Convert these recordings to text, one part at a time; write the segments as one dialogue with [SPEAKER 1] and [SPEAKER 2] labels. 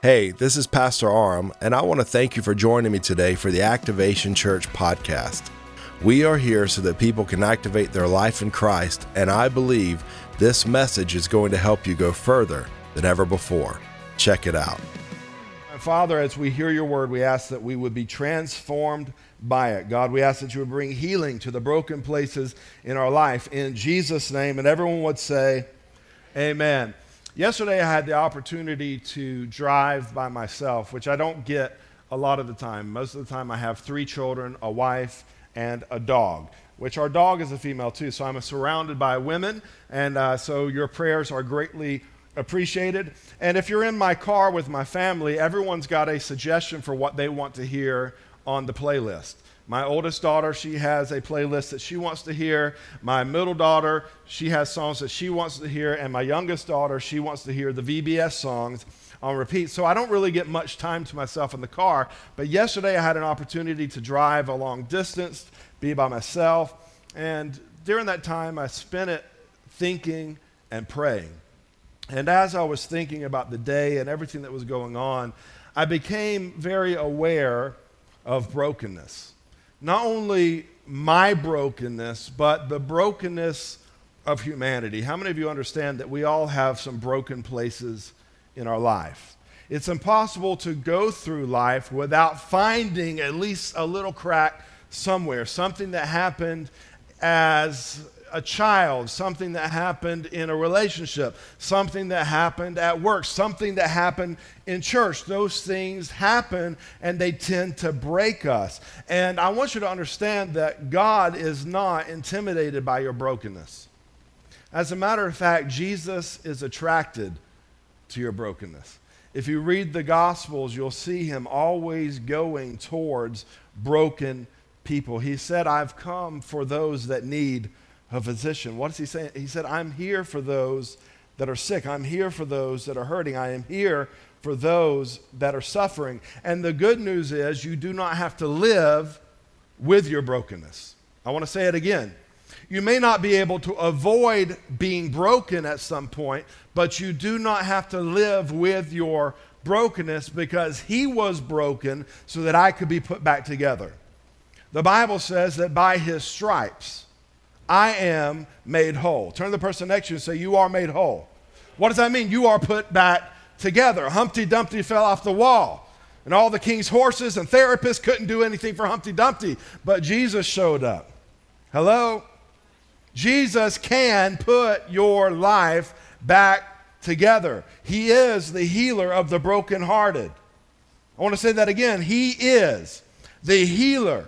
[SPEAKER 1] Hey, this is Pastor Aram, and I want to thank you for joining me today for the Activation Church podcast. We are here so that people can activate their life in Christ, and I believe this message is going to help you go further than ever before. Check it out.
[SPEAKER 2] Father, as we hear your word, we ask that we would be transformed by it. God, we ask that you would bring healing to the broken places in our life. In Jesus' name, and everyone would say, Amen. Yesterday, I had the opportunity to drive by myself, which I don't get a lot of the time. Most of the time, I have three children, a wife, and a dog, which our dog is a female too. So I'm surrounded by women, and uh, so your prayers are greatly appreciated. And if you're in my car with my family, everyone's got a suggestion for what they want to hear on the playlist. My oldest daughter, she has a playlist that she wants to hear. My middle daughter, she has songs that she wants to hear. And my youngest daughter, she wants to hear the VBS songs on repeat. So I don't really get much time to myself in the car. But yesterday I had an opportunity to drive a long distance, be by myself. And during that time, I spent it thinking and praying. And as I was thinking about the day and everything that was going on, I became very aware of brokenness not only my brokenness, but the brokenness of humanity. How many of you understand that we all have some broken places in our life? It's impossible to go through life without finding at least a little crack somewhere, something that happened as a child, something that happened in a relationship, something that happened at work, something that happened in church. Those things happen and they tend to break us. And I want you to understand that God is not intimidated by your brokenness. As a matter of fact, Jesus is attracted to your brokenness. If you read the Gospels, you'll see him always going towards broken people. He said, I've come for those that need a physician. What is he saying? He said, I'm here for those that are sick. I'm here for those that are hurting. I am here for those that are suffering. And the good news is you do not have to live with your brokenness. I want to say it again. You may not be able to avoid being broken at some point, but you do not have to live with your brokenness because he was broken so that I could be put back together. The Bible says that by his stripes, I am made whole. Turn to the person next to you and say, You are made whole. What does that mean? You are put back together. Humpty Dumpty fell off the wall. And all the king's horses and therapists couldn't do anything for Humpty Dumpty, but Jesus showed up. Hello? Jesus can put your life back together. He is the healer of the brokenhearted. I want to say that again. He is the healer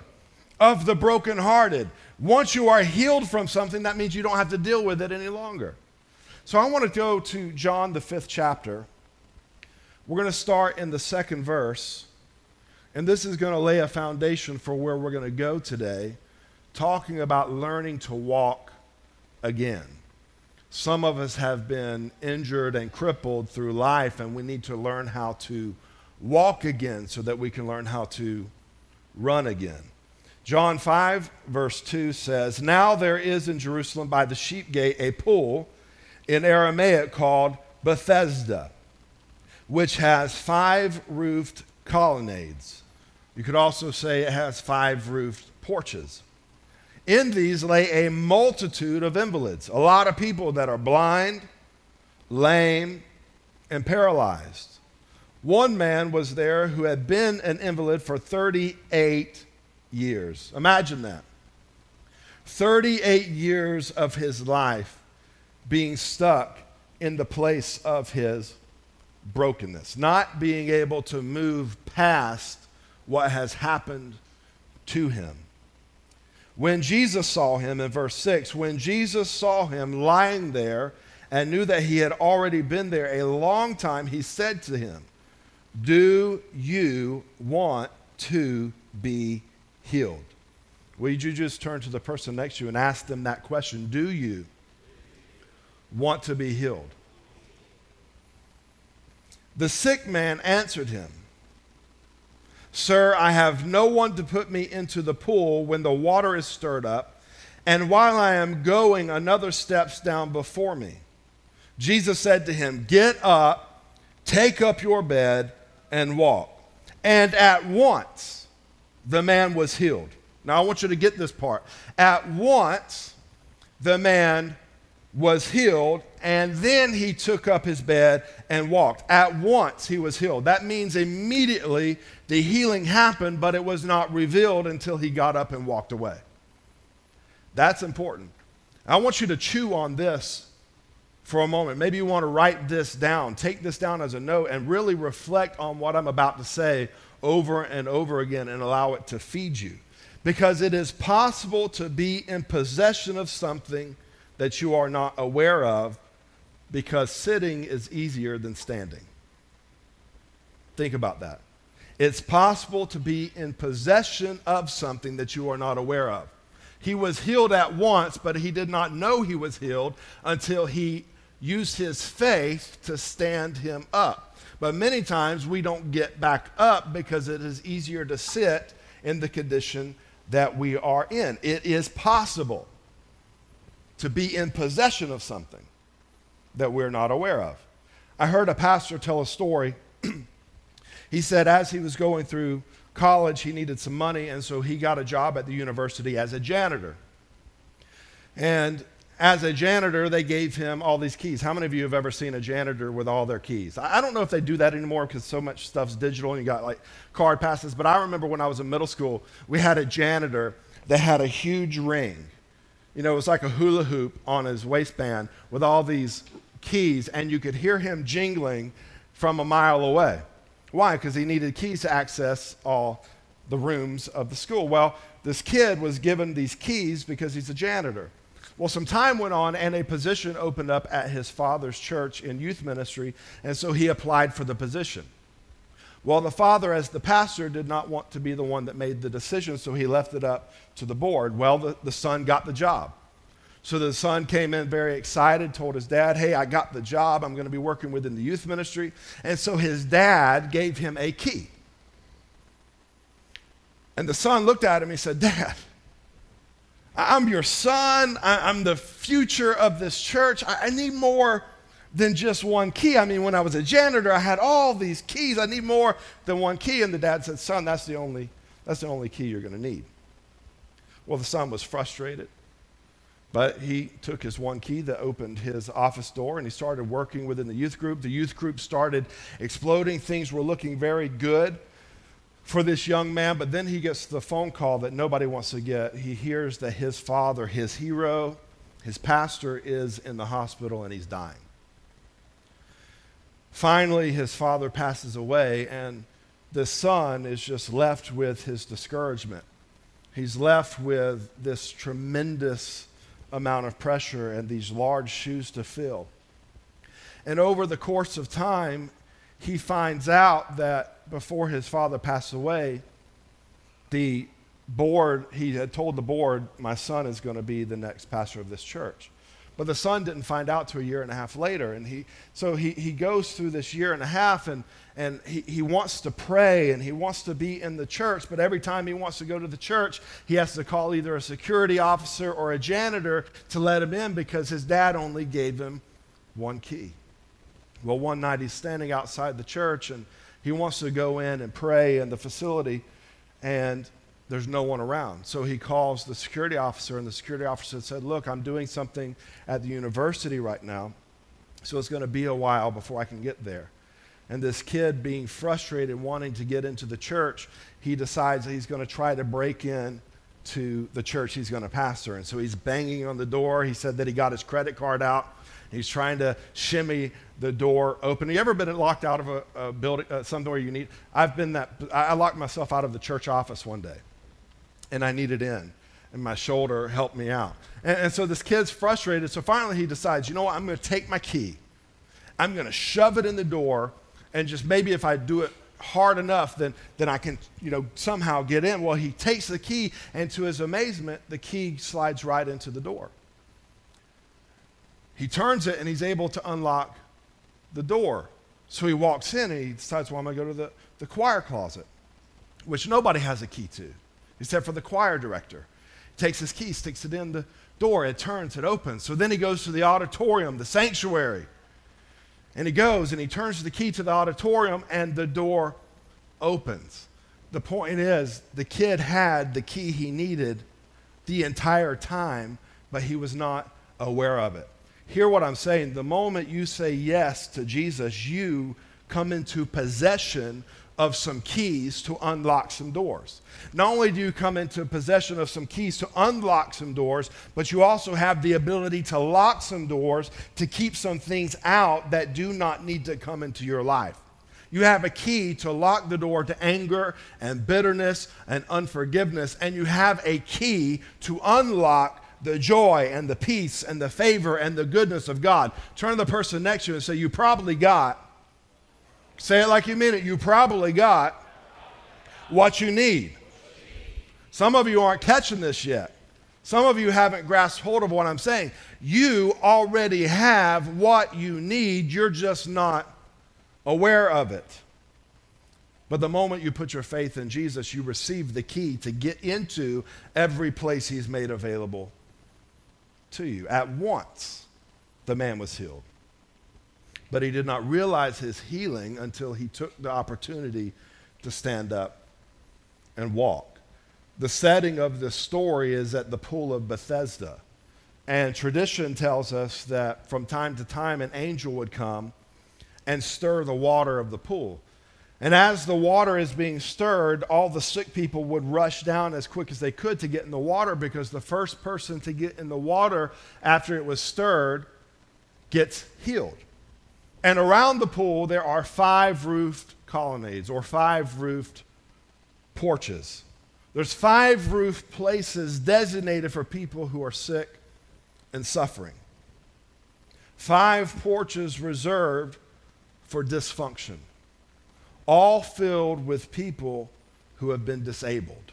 [SPEAKER 2] of the brokenhearted. Once you are healed from something, that means you don't have to deal with it any longer. So I want to go to John, the fifth chapter. We're going to start in the second verse. And this is going to lay a foundation for where we're going to go today, talking about learning to walk again. Some of us have been injured and crippled through life, and we need to learn how to walk again so that we can learn how to run again. John 5, verse 2 says, Now there is in Jerusalem by the sheep gate a pool in Aramaic called Bethesda, which has five roofed colonnades. You could also say it has five roofed porches. In these lay a multitude of invalids, a lot of people that are blind, lame, and paralyzed. One man was there who had been an invalid for 38 years. Imagine that. 38 years of his life being stuck in the place of his brokenness, not being able to move past what has happened to him. When Jesus saw him in verse 6, when Jesus saw him lying there and knew that he had already been there a long time, he said to him, Do you want to be healed? Would you just turn to the person next to you and ask them that question? Do you want to be healed? The sick man answered him, Sir, I have no one to put me into the pool when the water is stirred up, and while I am going, another steps down before me. Jesus said to him, Get up, take up your bed, and walk. And at once the man was healed. Now I want you to get this part. At once the man was healed, and then he took up his bed and walked. At once he was healed. That means immediately the healing happened, but it was not revealed until he got up and walked away. That's important. I want you to chew on this for a moment. Maybe you want to write this down, take this down as a note, and really reflect on what I'm about to say over and over again and allow it to feed you. Because it is possible to be in possession of something that you are not aware of because sitting is easier than standing. Think about that. It's possible to be in possession of something that you are not aware of. He was healed at once, but he did not know he was healed until he used his faith to stand him up. But many times we don't get back up because it is easier to sit in the condition that we are in. It is possible to be in possession of something that we're not aware of. I heard a pastor tell a story. he said, as he was going through college, he needed some money, and so he got a job at the university as a janitor. And as a janitor, they gave him all these keys. How many of you have ever seen a janitor with all their keys? I don't know if they do that anymore because so much stuff's digital and you got like card passes, but I remember when I was in middle school, we had a janitor that had a huge ring you know, it was like a hula hoop on his waistband with all these keys, and you could hear him jingling from a mile away. Why? Because he needed keys to access all the rooms of the school. Well, this kid was given these keys because he's a janitor. Well, some time went on, and a position opened up at his father's church in youth ministry, and so he applied for the position. Well, the father, as the pastor, did not want to be the one that made the decision, so he left it up to the board. Well, the, the son got the job. So the son came in very excited, told his dad, Hey, I got the job. I'm going to be working within the youth ministry. And so his dad gave him a key. And the son looked at him and he said, Dad, I'm your son. I'm the future of this church. I need more than just one key. I mean, when I was a janitor, I had all these keys. I need more than one key. And the dad said, Son, that's the only, that's the only key you're going to need. Well, the son was frustrated. But he took his one key that opened his office door and he started working within the youth group. The youth group started exploding. Things were looking very good for this young man. But then he gets the phone call that nobody wants to get. He hears that his father, his hero, his pastor, is in the hospital and he's dying. Finally, his father passes away, and the son is just left with his discouragement. He's left with this tremendous amount of pressure and these large shoes to fill. And over the course of time, he finds out that before his father passed away, the board, he had told the board, my son is going to be the next pastor of this church. But the son didn't find out till a year and a half later. And he, so he, he goes through this year and a half and, and he, he wants to pray and he wants to be in the church. But every time he wants to go to the church, he has to call either a security officer or a janitor to let him in because his dad only gave him one key. Well, one night he's standing outside the church and he wants to go in and pray in the facility. And there's no one around. So he calls the security officer, and the security officer said, Look, I'm doing something at the university right now, so it's going to be a while before I can get there. And this kid, being frustrated, wanting to get into the church, he decides he's going to try to break in to the church he's going to pastor. And so he's banging on the door. He said that he got his credit card out. He's trying to shimmy the door open. Have you ever been locked out of a, a building, uh, somewhere you need? I've been that, I locked myself out of the church office one day and I needed in. And my shoulder helped me out. And, and so this kid's frustrated. So finally he decides, you know what? I'm going to take my key. I'm going to shove it in the door. And just maybe if I do it hard enough, then, then I can, you know, somehow get in. Well, he takes the key, and to his amazement, the key slides right into the door. He turns it, and he's able to unlock the door. So he walks in, and he decides, well, I'm going to go to the, the choir closet, which nobody has a key to except for the choir director. He takes his key, sticks it in the door, it turns, it opens. So then he goes to the auditorium, the sanctuary. And he goes and he turns the key to the auditorium, and the door opens. The point is, the kid had the key he needed the entire time, but he was not aware of it. Hear what I'm saying. The moment you say yes to Jesus, you come into possession of some keys to unlock some doors. Not only do you come into possession of some keys to unlock some doors, but you also have the ability to lock some doors to keep some things out that do not need to come into your life. You have a key to lock the door to anger and bitterness and unforgiveness, and you have a key to unlock the joy and the peace and the favor and the goodness of God. Turn to the person next to you and say, You probably got Say it like you mean it. You probably got what you need. Some of you aren't catching this yet. Some of you haven't grasped hold of what I'm saying. You already have what you need, you're just not aware of it. But the moment you put your faith in Jesus, you receive the key to get into every place He's made available to you. At once, the man was healed. But he did not realize his healing until he took the opportunity to stand up and walk. The setting of this story is at the pool of Bethesda. And tradition tells us that from time to time an angel would come and stir the water of the pool. And as the water is being stirred, all the sick people would rush down as quick as they could to get in the water because the first person to get in the water after it was stirred gets healed. And around the pool, there are five roofed colonnades or five roofed porches. There's five roof places designated for people who are sick and suffering. Five porches reserved for dysfunction, all filled with people who have been disabled.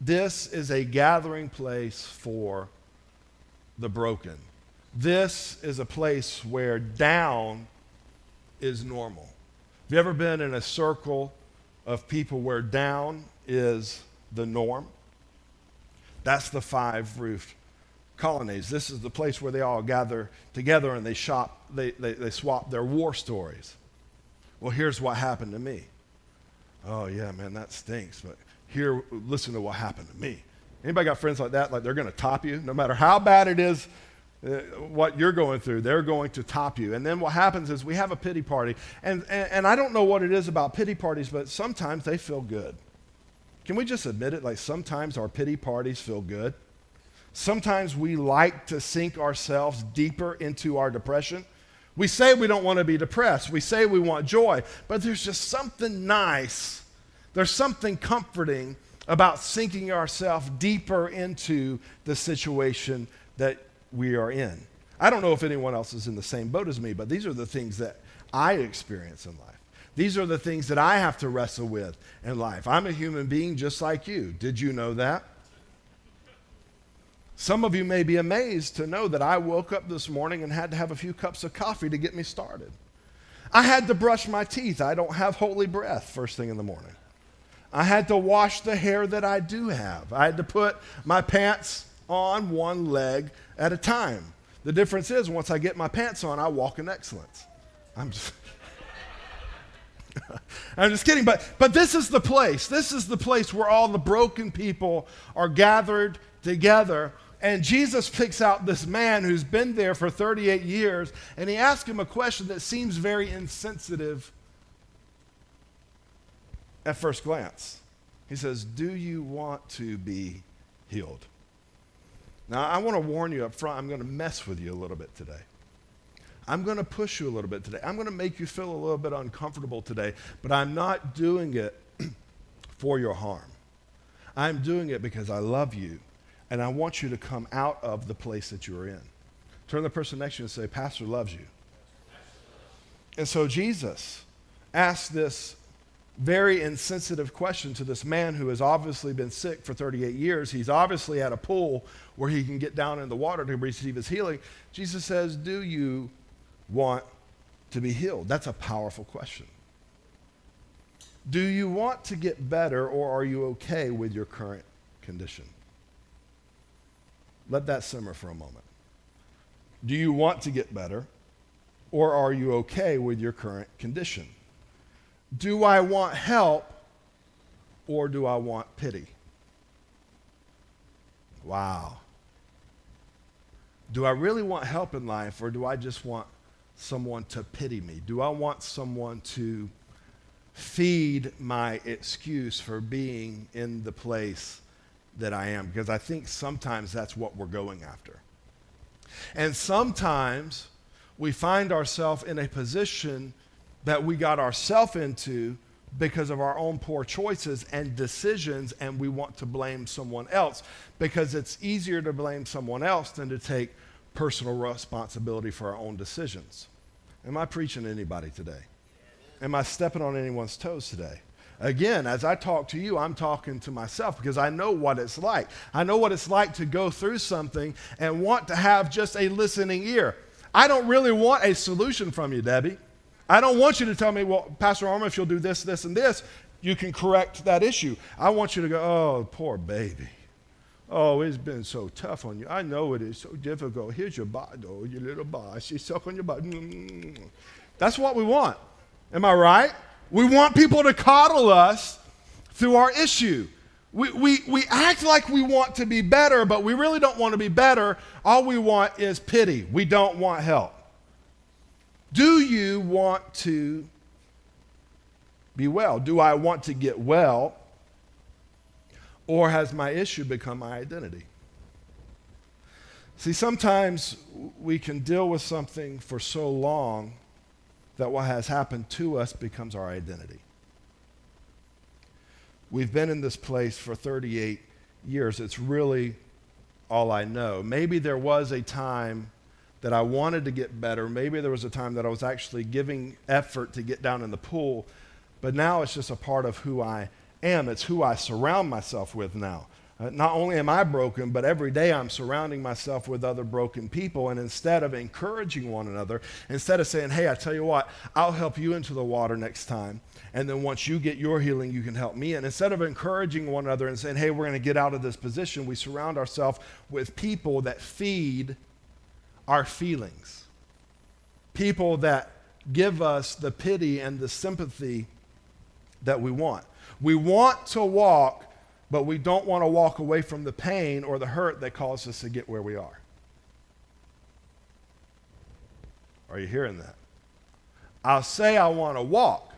[SPEAKER 2] This is a gathering place for the broken. This is a place where down is normal. Have you ever been in a circle of people where down is the norm? That's the five roofed colonnades. This is the place where they all gather together and they shop, they, they, they swap their war stories. Well, here's what happened to me. Oh yeah, man, that stinks. But here, listen to what happened to me. Anybody got friends like that? Like they're going to top you, no matter how bad it is uh, what you're going through. They're going to top you. And then what happens is we have a pity party. And, and, and, I don't know what it is about pity parties, but sometimes they feel good. Can we just admit it? Like sometimes our pity parties feel good. Sometimes we like to sink ourselves deeper into our depression. We say we don't want to be depressed. We say we want joy. But there's just something nice, there's something comforting about sinking ourselves deeper into the situation that we are in. I don't know if anyone else is in the same boat as me, but these are the things that I experience in life. These are the things that I have to wrestle with in life. I'm a human being just like you. Did you know that? Some of you may be amazed to know that I woke up this morning and had to have a few cups of coffee to get me started. I had to brush my teeth. I don't have holy breath first thing in the morning. I had to wash the hair that I do have. I had to put my pants on one leg at a time. The difference is once I get my pants on, I walk in excellence. I'm just I'm just kidding, but, but this is the place. This is the place where all the broken people are gathered together. And Jesus picks out this man who's been there for 38 years, and he asks him a question that seems very insensitive at first glance. He says, Do you want to be healed? Now, I want to warn you up front, I'm going to mess with you a little bit today. I'm going to push you a little bit today. I'm going to make you feel a little bit uncomfortable today, but I'm not doing it for your harm. I'm doing it because I love you and I want you to come out of the place that you're in. Turn the person next to you and say, Pastor loves you. And so Jesus asked this very insensitive question to this man who has obviously been sick for 38 years. He's obviously at a pool where he can get down in the water to receive his healing. Jesus says, Do you want to be healed? That's a powerful question. Do you want to get better or are you okay with your current condition? Let that simmer for a moment. Do you want to get better or are you okay with your current condition? Do I want help or do I want pity? Wow. Do I really want help in life or do I just want someone to pity me? Do I want someone to feed my excuse for being in the place that I am? Because I think sometimes that's what we're going after. And sometimes we find ourselves in a position that we got ourselves into because of our own poor choices and decisions, and we want to blame someone else because it's easier to blame someone else than to take personal responsibility for our own decisions. Am I preaching to anybody today? Am I stepping on anyone's toes today? Again, as I talk to you, I'm talking to myself because I know what it's like. I know what it's like to go through something and want to have just a listening ear. I don't really want a solution from you, Debbie. I don't want you to tell me, well, Pastor Aram, if you'll do this, this, and this, you can correct that issue. I want you to go, oh, poor baby. Oh, it's been so tough on you. I know it is so difficult. Here's your bottle, oh, your little bar. She's suck on your butt. Mm. That's what we want. Am I right? We want people to coddle us through our issue. We, we, we act like we want to be better, but we really don't want to be better. All we want is pity. We don't want help. Do you want to be well? Do I want to get well? Or has my issue become my identity? See, sometimes we can deal with something for so long that what has happened to us becomes our identity. We've been in this place for 38 years. It's really all I know. Maybe there was a time that I wanted to get better. Maybe there was a time that I was actually giving effort to get down in the pool, but now it's just a part of who I am. It's who I surround myself with now. Uh, not only am I broken, but every day I'm surrounding myself with other broken people. And instead of encouraging one another, instead of saying, hey, I tell you what, I'll help you into the water next time. And then once you get your healing, you can help me. And instead of encouraging one another and saying, hey, we're going to get out of this position, we surround ourselves with people that feed our feelings, people that give us the pity and the sympathy that we want. We want to walk, but we don't want to walk away from the pain or the hurt that caused us to get where we are. Are you hearing that? I'll say I want to walk,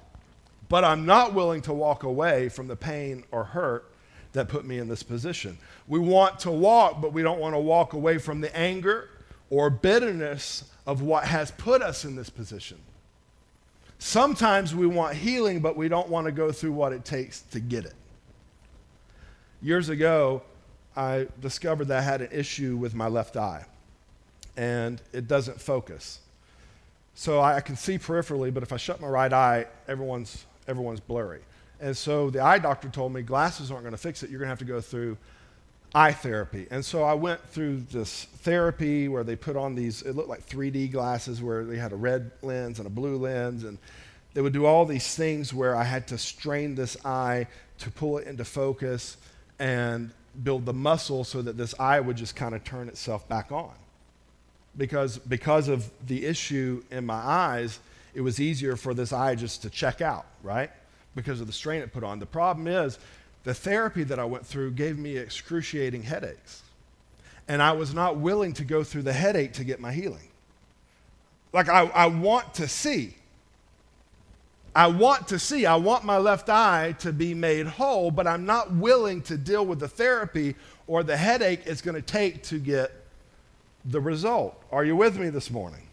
[SPEAKER 2] but I'm not willing to walk away from the pain or hurt that put me in this position. We want to walk, but we don't want to walk away from the anger or bitterness of what has put us in this position. Sometimes we want healing, but we don't want to go through what it takes to get it. Years ago, I discovered that I had an issue with my left eye, and it doesn't focus. So I can see peripherally, but if I shut my right eye, everyone's, everyone's blurry. And so the eye doctor told me glasses aren't going to fix it. You're going to have to go through eye therapy. And so I went through this therapy where they put on these, it looked like 3D glasses where they had a red lens and a blue lens. And they would do all these things where I had to strain this eye to pull it into focus and build the muscle so that this eye would just kind of turn itself back on. Because, because of the issue in my eyes, it was easier for this eye just to check out, right? Because of the strain it put on. The problem is, the therapy that I went through gave me excruciating headaches. And I was not willing to go through the headache to get my healing. Like, I, I want to see. I want to see. I want my left eye to be made whole, but I'm not willing to deal with the therapy or the headache it's going to take to get the result. Are you with me this morning?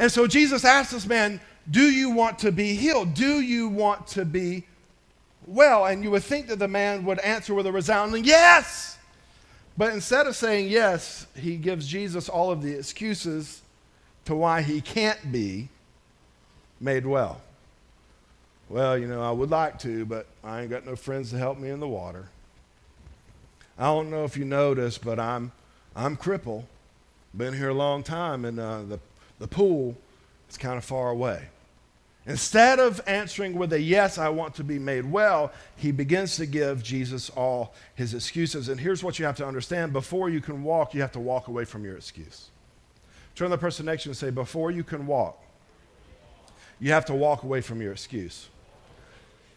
[SPEAKER 2] And so Jesus asked this man, Do you want to be healed? Do you want to be well. And you would think that the man would answer with a resounding yes. But instead of saying yes, he gives Jesus all of the excuses to why he can't be made well. Well, you know, I would like to, but I ain't got no friends to help me in the water. I don't know if you noticed, but I'm, I'm crippled. Been here a long time, and uh, the, the pool is kind of far away. Instead of answering with a yes, I want to be made well, he begins to give Jesus all his excuses. And here's what you have to understand before you can walk, you have to walk away from your excuse. Turn to the person next to you and say, Before you can walk, you have to walk away from your excuse.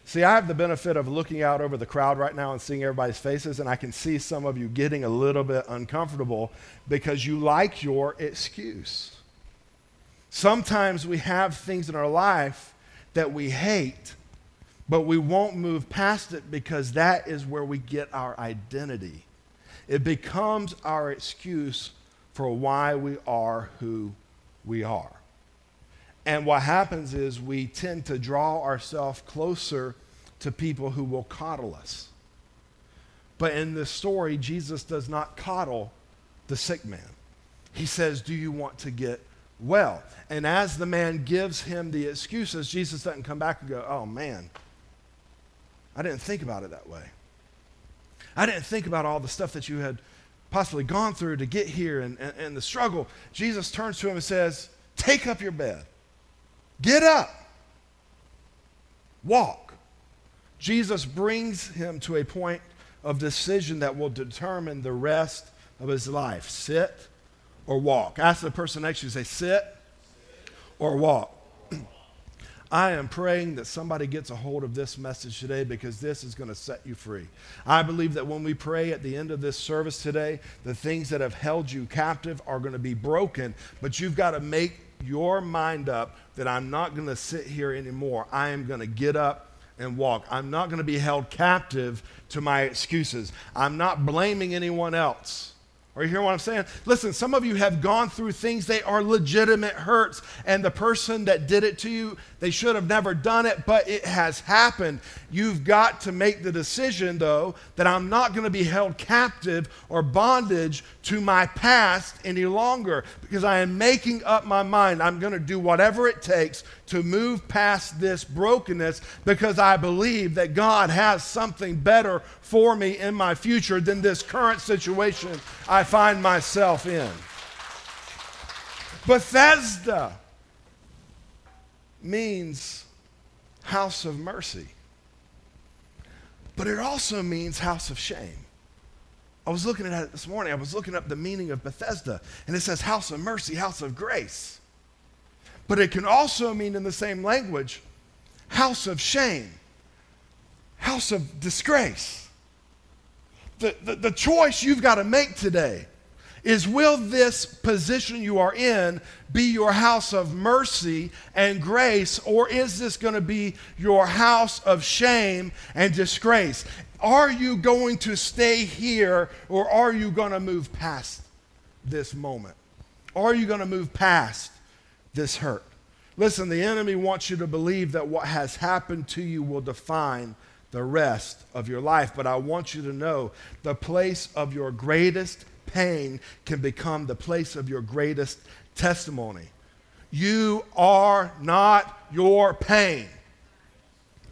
[SPEAKER 2] See, I have the benefit of looking out over the crowd right now and seeing everybody's faces, and I can see some of you getting a little bit uncomfortable because you like your excuse. Sometimes we have things in our life that we hate, but we won't move past it because that is where we get our identity. It becomes our excuse for why we are who we are. And what happens is we tend to draw ourselves closer to people who will coddle us. But in this story, Jesus does not coddle the sick man. He says, Do you want to get well? And as the man gives him the excuses, Jesus doesn't come back and go, Oh man, I didn't think about it that way. I didn't think about all the stuff that you had possibly gone through to get here and, and, and the struggle. Jesus turns to him and says, Take up your bed Get up, walk. Jesus brings him to a point of decision that will determine the rest of his life sit or walk. Ask the person next to you, say, sit or walk. I am praying that somebody gets a hold of this message today because this is going to set you free. I believe that when we pray at the end of this service today, the things that have held you captive are going to be broken, but you've got to make your mind up that I'm not going to sit here anymore. I am going to get up and walk. I'm not going to be held captive to my excuses. I'm not blaming anyone else. Are you hearing what I'm saying? Listen, some of you have gone through things, they are legitimate hurts, and the person that did it to you, they should have never done it, but it has happened. You've got to make the decision, though, that I'm not going to be held captive or bondage to my past any longer because I am making up my mind. I'm going to do whatever it takes to move past this brokenness because I believe that God has something better for me in my future than this current situation I find myself in. Bethesda means house of mercy, but it also means house of shame. I was looking at it this morning. I was looking up the meaning of Bethesda, and it says house of mercy, house of grace. But it can also mean in the same language house of shame, house of disgrace. The, the, the choice you've got to make today is will this position you are in be your house of mercy and grace, or is this going to be your house of shame and disgrace? Are you going to stay here, or are you going to move past this moment? Are you going to move past this hurt. Listen, the enemy wants you to believe that what has happened to you will define the rest of your life. But I want you to know the place of your greatest pain can become the place of your greatest testimony. You are not your pain.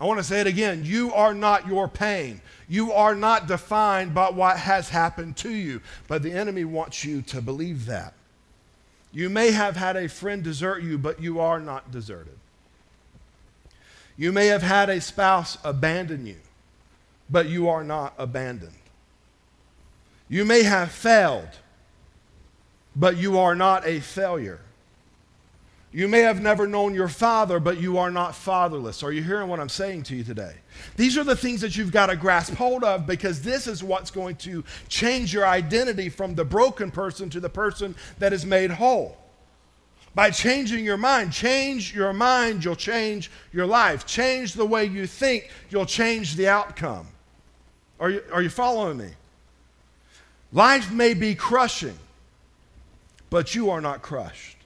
[SPEAKER 2] I want to say it again. You are not your pain. You are not defined by what has happened to you. But the enemy wants you to believe that. You may have had a friend desert you, but you are not deserted. You may have had a spouse abandon you, but you are not abandoned. You may have failed, but you are not a failure. You may have never known your father, but you are not fatherless. Are you hearing what I'm saying to you today? These are the things that you've got to grasp hold of because this is what's going to change your identity from the broken person to the person that is made whole. By changing your mind, change your mind, you'll change your life. Change the way you think, you'll change the outcome. Are you, are you following me? Life may be crushing, but you are not crushed.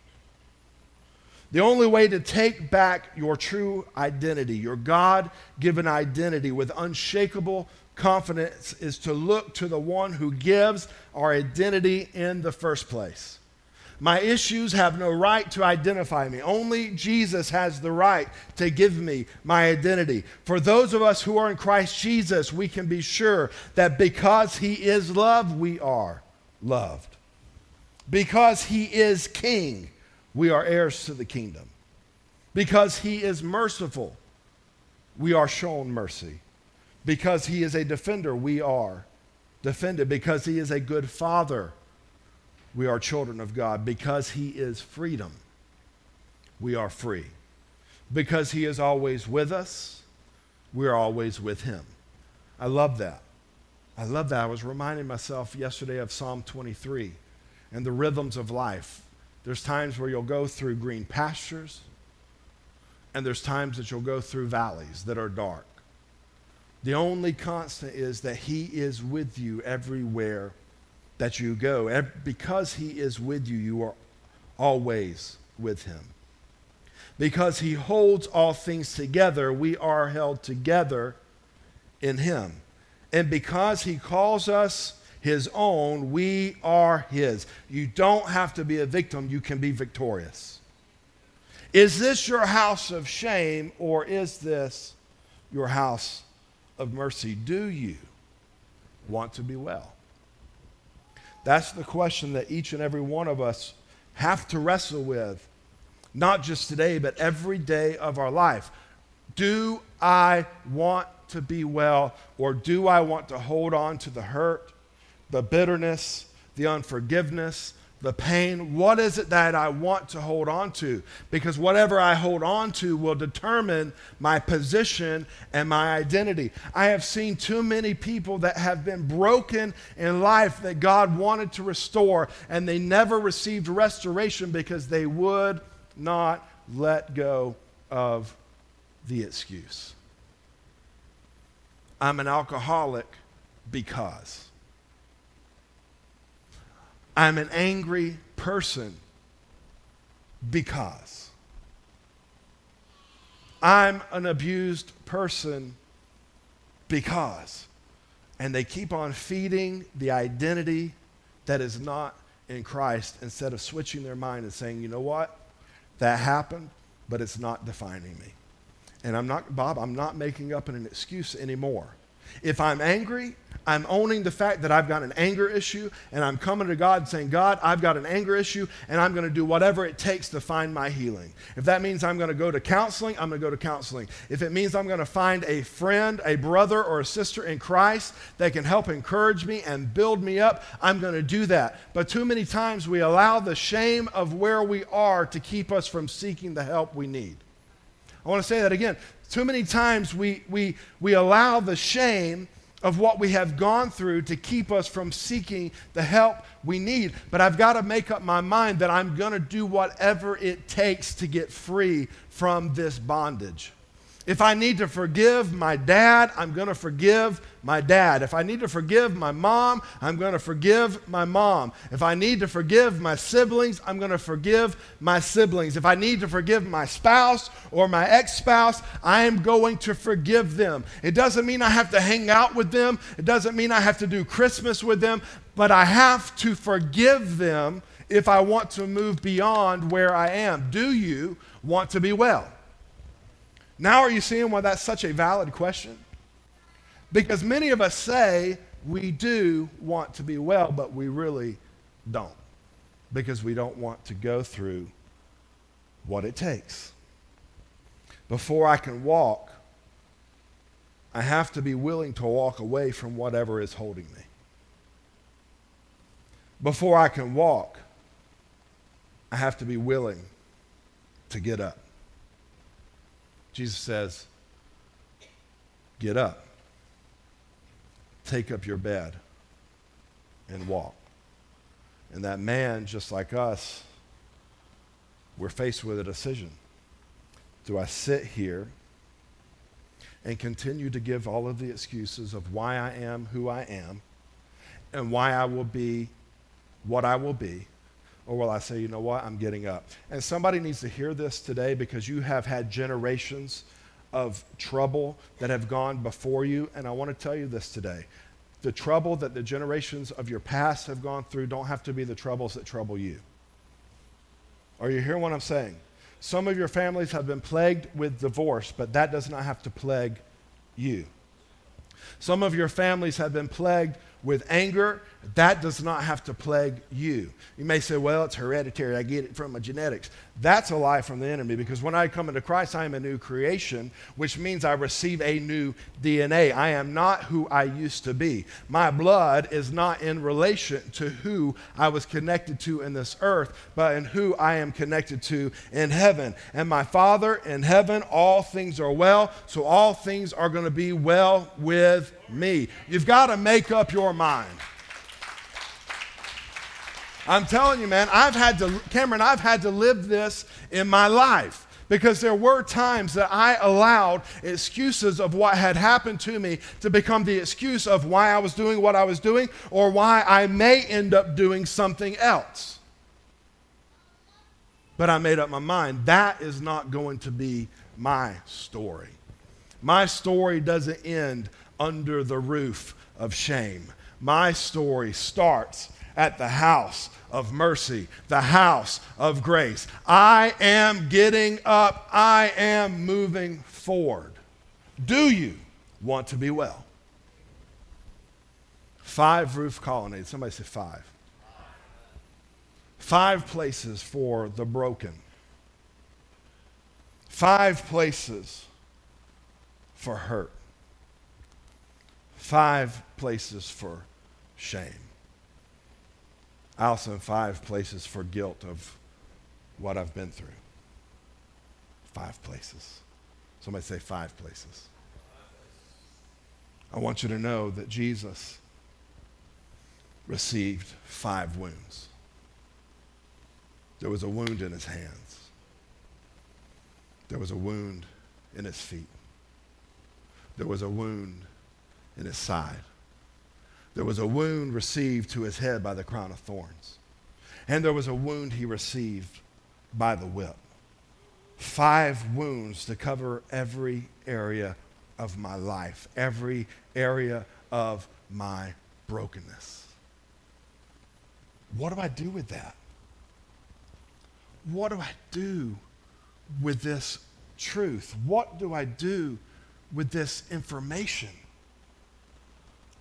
[SPEAKER 2] The only way to take back your true identity, your God given identity with unshakable confidence, is to look to the one who gives our identity in the first place. My issues have no right to identify me. Only Jesus has the right to give me my identity. For those of us who are in Christ Jesus, we can be sure that because He is love, we are loved. Because He is King, we are heirs to the kingdom. Because he is merciful, we are shown mercy. Because he is a defender, we are defended. Because he is a good father, we are children of God. Because He is freedom, we are free. Because He is always with us, we're always with Him. I love that. I love that. I was reminding myself yesterday of Psalm 23 and the rhythms of life. There's times where you'll go through green pastures, and there's times that you'll go through valleys that are dark. The only constant is that He is with you everywhere that you go. And because He is with you, you are always with Him. Because He holds all things together, we are held together in Him. And because He calls us His own, we are His. You don't have to be a victim, you can be victorious. Is this your house of shame or is this your house of mercy? Do you want to be well? That's the question that each and every one of us have to wrestle with, not just today, but every day of our life. Do I want to be well, or do I want to hold on to the hurt, the bitterness, the unforgiveness, the pain, what is it that I want to hold on to? Because whatever I hold on to will determine my position and my identity. I have seen too many people that have been broken in life that God wanted to restore, and they never received restoration because they would not let go of the excuse. I'm an alcoholic because. I'm an angry person because. I'm an abused person because. And they keep on feeding the identity that is not in Christ instead of switching their mind and saying, you know what? That happened, but it's not defining me. And I'm not, Bob, I'm not making up an excuse anymore. If I'm angry, I'm owning the fact that I've got an anger issue and I'm coming to God saying, God, I've got an anger issue and I'm going to do whatever it takes to find my healing. If that means I'm going to go to counseling, I'm going to go to counseling. If it means I'm going to find a friend, a brother, or a sister in Christ that can help encourage me and build me up, I'm going to do that. But too many times we allow the shame of where we are to keep us from seeking the help we need. I want to say that again. Too many times we, we, we allow the shame of what we have gone through to keep us from seeking the help we need. But I've got to make up my mind that I'm going to do whatever it takes to get free from this bondage. If I need to forgive my dad, I'm going to forgive my dad. If I need to forgive my mom, I'm going to forgive my mom. If I need to forgive my siblings, I'm going to forgive my siblings. If I need to forgive my spouse or my ex spouse, I am going to forgive them. It doesn't mean I have to hang out with them, it doesn't mean I have to do Christmas with them, but I have to forgive them if I want to move beyond where I am. Do you want to be well? Now, are you seeing why that's such a valid question? Because many of us say we do want to be well, but we really don't. Because we don't want to go through what it takes. Before I can walk, I have to be willing to walk away from whatever is holding me. Before I can walk, I have to be willing to get up. Jesus says, Get up, take up your bed, and walk. And that man, just like us, we're faced with a decision. Do I sit here and continue to give all of the excuses of why I am who I am and why I will be what I will be? Or will I say, you know what, I'm getting up? And somebody needs to hear this today because you have had generations of trouble that have gone before you. And I want to tell you this today. The trouble that the generations of your past have gone through don't have to be the troubles that trouble you. Are you hearing what I'm saying? Some of your families have been plagued with divorce, but that does not have to plague you. Some of your families have been plagued with anger, that does not have to plague you. You may say, well, it's hereditary. I get it from my genetics. That's a lie from the enemy because when I come into Christ, I am a new creation, which means I receive a new DNA. I am not who I used to be. My blood is not in relation to who I was connected to in this earth, but in who I am connected to in heaven. And my Father in heaven, all things are well, so all things are going to be well with me. You've got to make up your mind. I'm telling you, man, I've had to, Cameron, I've had to live this in my life because there were times that I allowed excuses of what had happened to me to become the excuse of why I was doing what I was doing or why I may end up doing something else. But I made up my mind that is not going to be my story. My story doesn't end under the roof of shame. My story starts at the house of mercy, the house of grace. I am getting up, I am moving forward. Do you want to be well? Five roof colonnades. Somebody say five. Five places for the broken. Five places for hurt. Five places for shame. I also, have five places for guilt of what I've been through. Five places. Somebody say five places. I want you to know that Jesus received five wounds. There was a wound in his hands. There was a wound in his feet. There was a wound in his side. There was a wound received to his head by the crown of thorns. And there was a wound he received by the whip. Five wounds to cover every area of my life, every area of my brokenness. What do I do with that? What do I do with this truth? What do I do with this information?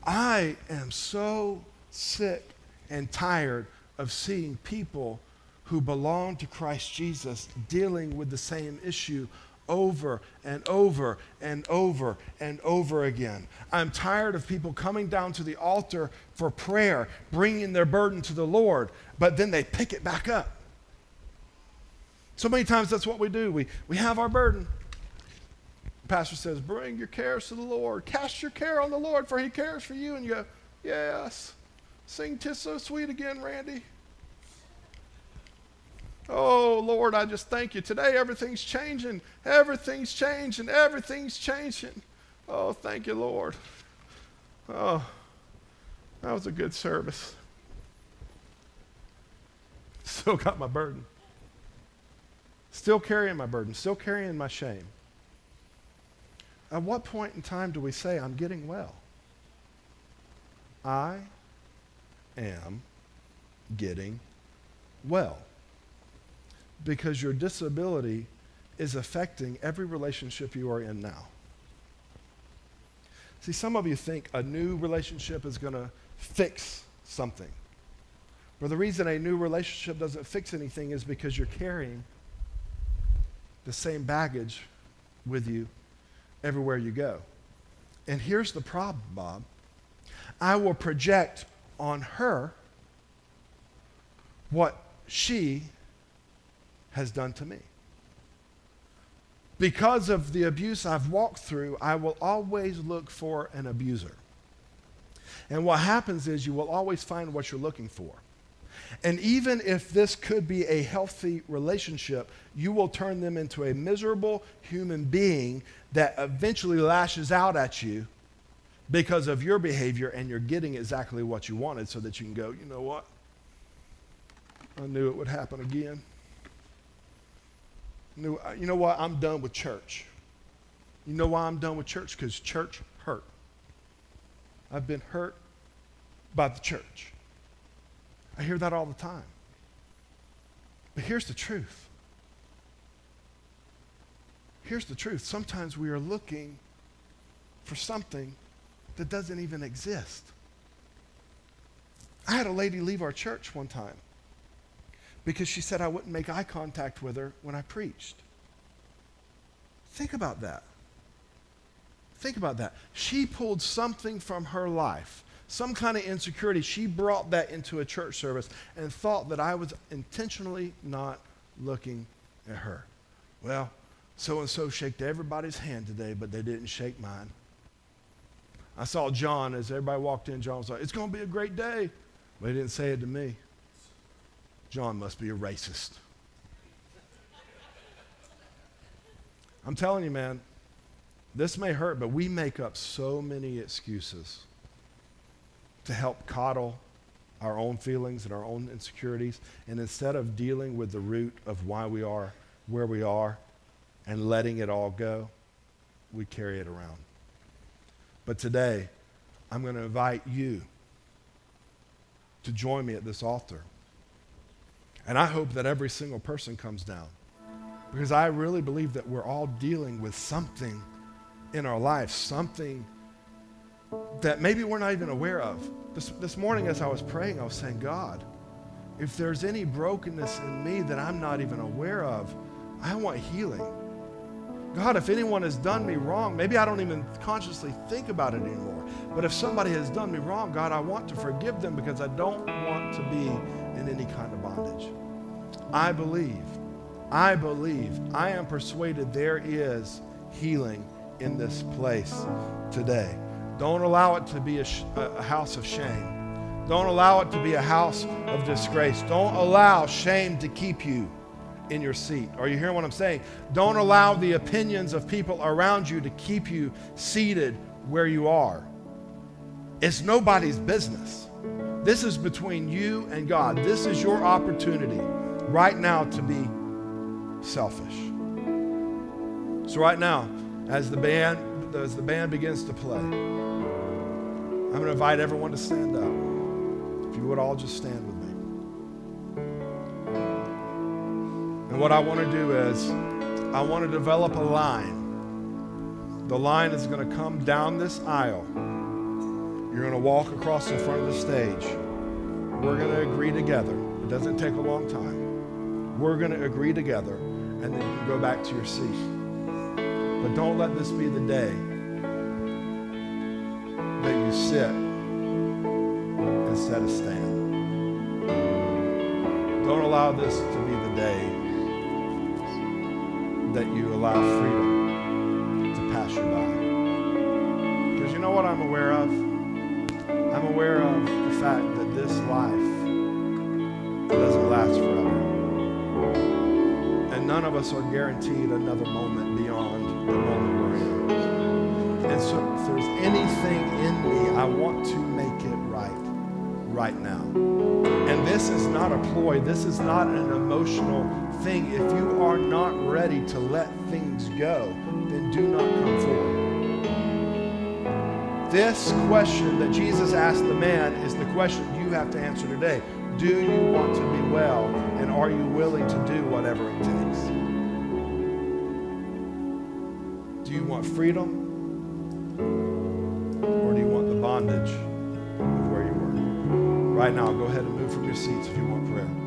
[SPEAKER 2] I am so sick and tired of seeing people who belong to Christ Jesus dealing with the same issue over and over and over and over again. I'm tired of people coming down to the altar for prayer, bringing their burden to the Lord, but then they pick it back up. So many times that's what we do. We, we have our burden, pastor says, Bring your cares to the Lord. Cast your care on the Lord, for he cares for you. And you go, Yes. Sing Tis So Sweet again, Randy. Oh, Lord, I just thank you. Today, everything's changing. Everything's changing. Everything's changing. Oh, thank you, Lord. Oh, that was a good service. Still got my burden. Still carrying my burden. Still carrying my shame. At what point in time do we say, I'm getting well? I am getting well. Because your disability is affecting every relationship you are in now. See, some of you think a new relationship is going to fix something. But the reason a new relationship doesn't fix anything is because you're carrying the same baggage with you everywhere you go. And here's the problem, Bob. I will project on her what she has done to me. Because of the abuse I've walked through, I will always look for an abuser. And what happens is you will always find what you're looking for. And even if this could be a healthy relationship, you will turn them into a miserable human being that eventually lashes out at you because of your behavior and you're getting exactly what you wanted so that you can go, you know what? I knew it would happen again. Knew, uh, you know what? I'm done with church. You know why I'm done with church? Because church hurt. I've been hurt by the church. I hear that all the time. But here's the truth. Here's the truth. Sometimes we are looking for something that doesn't even exist. I had a lady leave our church one time because she said I wouldn't make eye contact with her when I preached. Think about that. Think about that. She pulled something from her life, some kind of insecurity. She brought that into a church service and thought that I was intentionally not looking at her. Well, so and so shook everybody's hand today, but they didn't shake mine. I saw John as everybody walked in. John was like, It's going to be a great day. But he didn't say it to me. John must be a racist. I'm telling you, man, this may hurt, but we make up so many excuses to help coddle our own feelings and our own insecurities. And instead of dealing with the root of why we are where we are and letting it all go, we carry it around. But today, I'm going to invite you to join me at this altar. And I hope that every single person comes down because I really believe that we're all dealing with something in our life, something that maybe we're not even aware of. This, this morning, as I was praying, I was saying, God, if there's any brokenness in me that I'm not even aware of, I want healing. God, if anyone has done me wrong, maybe I don't even consciously think about it anymore. But if somebody has done me wrong, God, I want to forgive them because I don't want to be in any kind of bondage. I believe, I believe, I am persuaded there is healing in this place today. Don't allow it to be a, sh- a house of shame. Don't allow it to be a house of disgrace. Don't allow shame to keep you in your seat. Are you hearing what I'm saying? Don't allow the opinions of people around you to keep you seated where you are. It's nobody's business. This is between you and God. This is your opportunity right now to be selfish. So right now, as the band as the band begins to play, I'm going to invite everyone to stand up. If you would all just stand with me. And what I want to do is, I want to develop a line. The line is going to come down this aisle. You're going to walk across in front of the stage. We're going to agree together. It doesn't take a long time. We're going to agree together, and then you can go back to your seat. But don't let this be the day sit instead of stand. Don't allow this to be the day that you allow freedom to pass you by. Because you know what I'm aware of? I'm aware of the fact that this life doesn't last forever. And none of us are guaranteed another moment beyond the moment we're in. And so if there's anything in me, I want to make it right, right now. And this is not a ploy. This is not an emotional thing. If you are not ready to let things go, then do not come forward. This question that Jesus asked the man is the question you have to answer today. Do you want to be well, and are you willing to do whatever it takes? Do you want freedom, Right now, go ahead and move from your seats if you want prayer.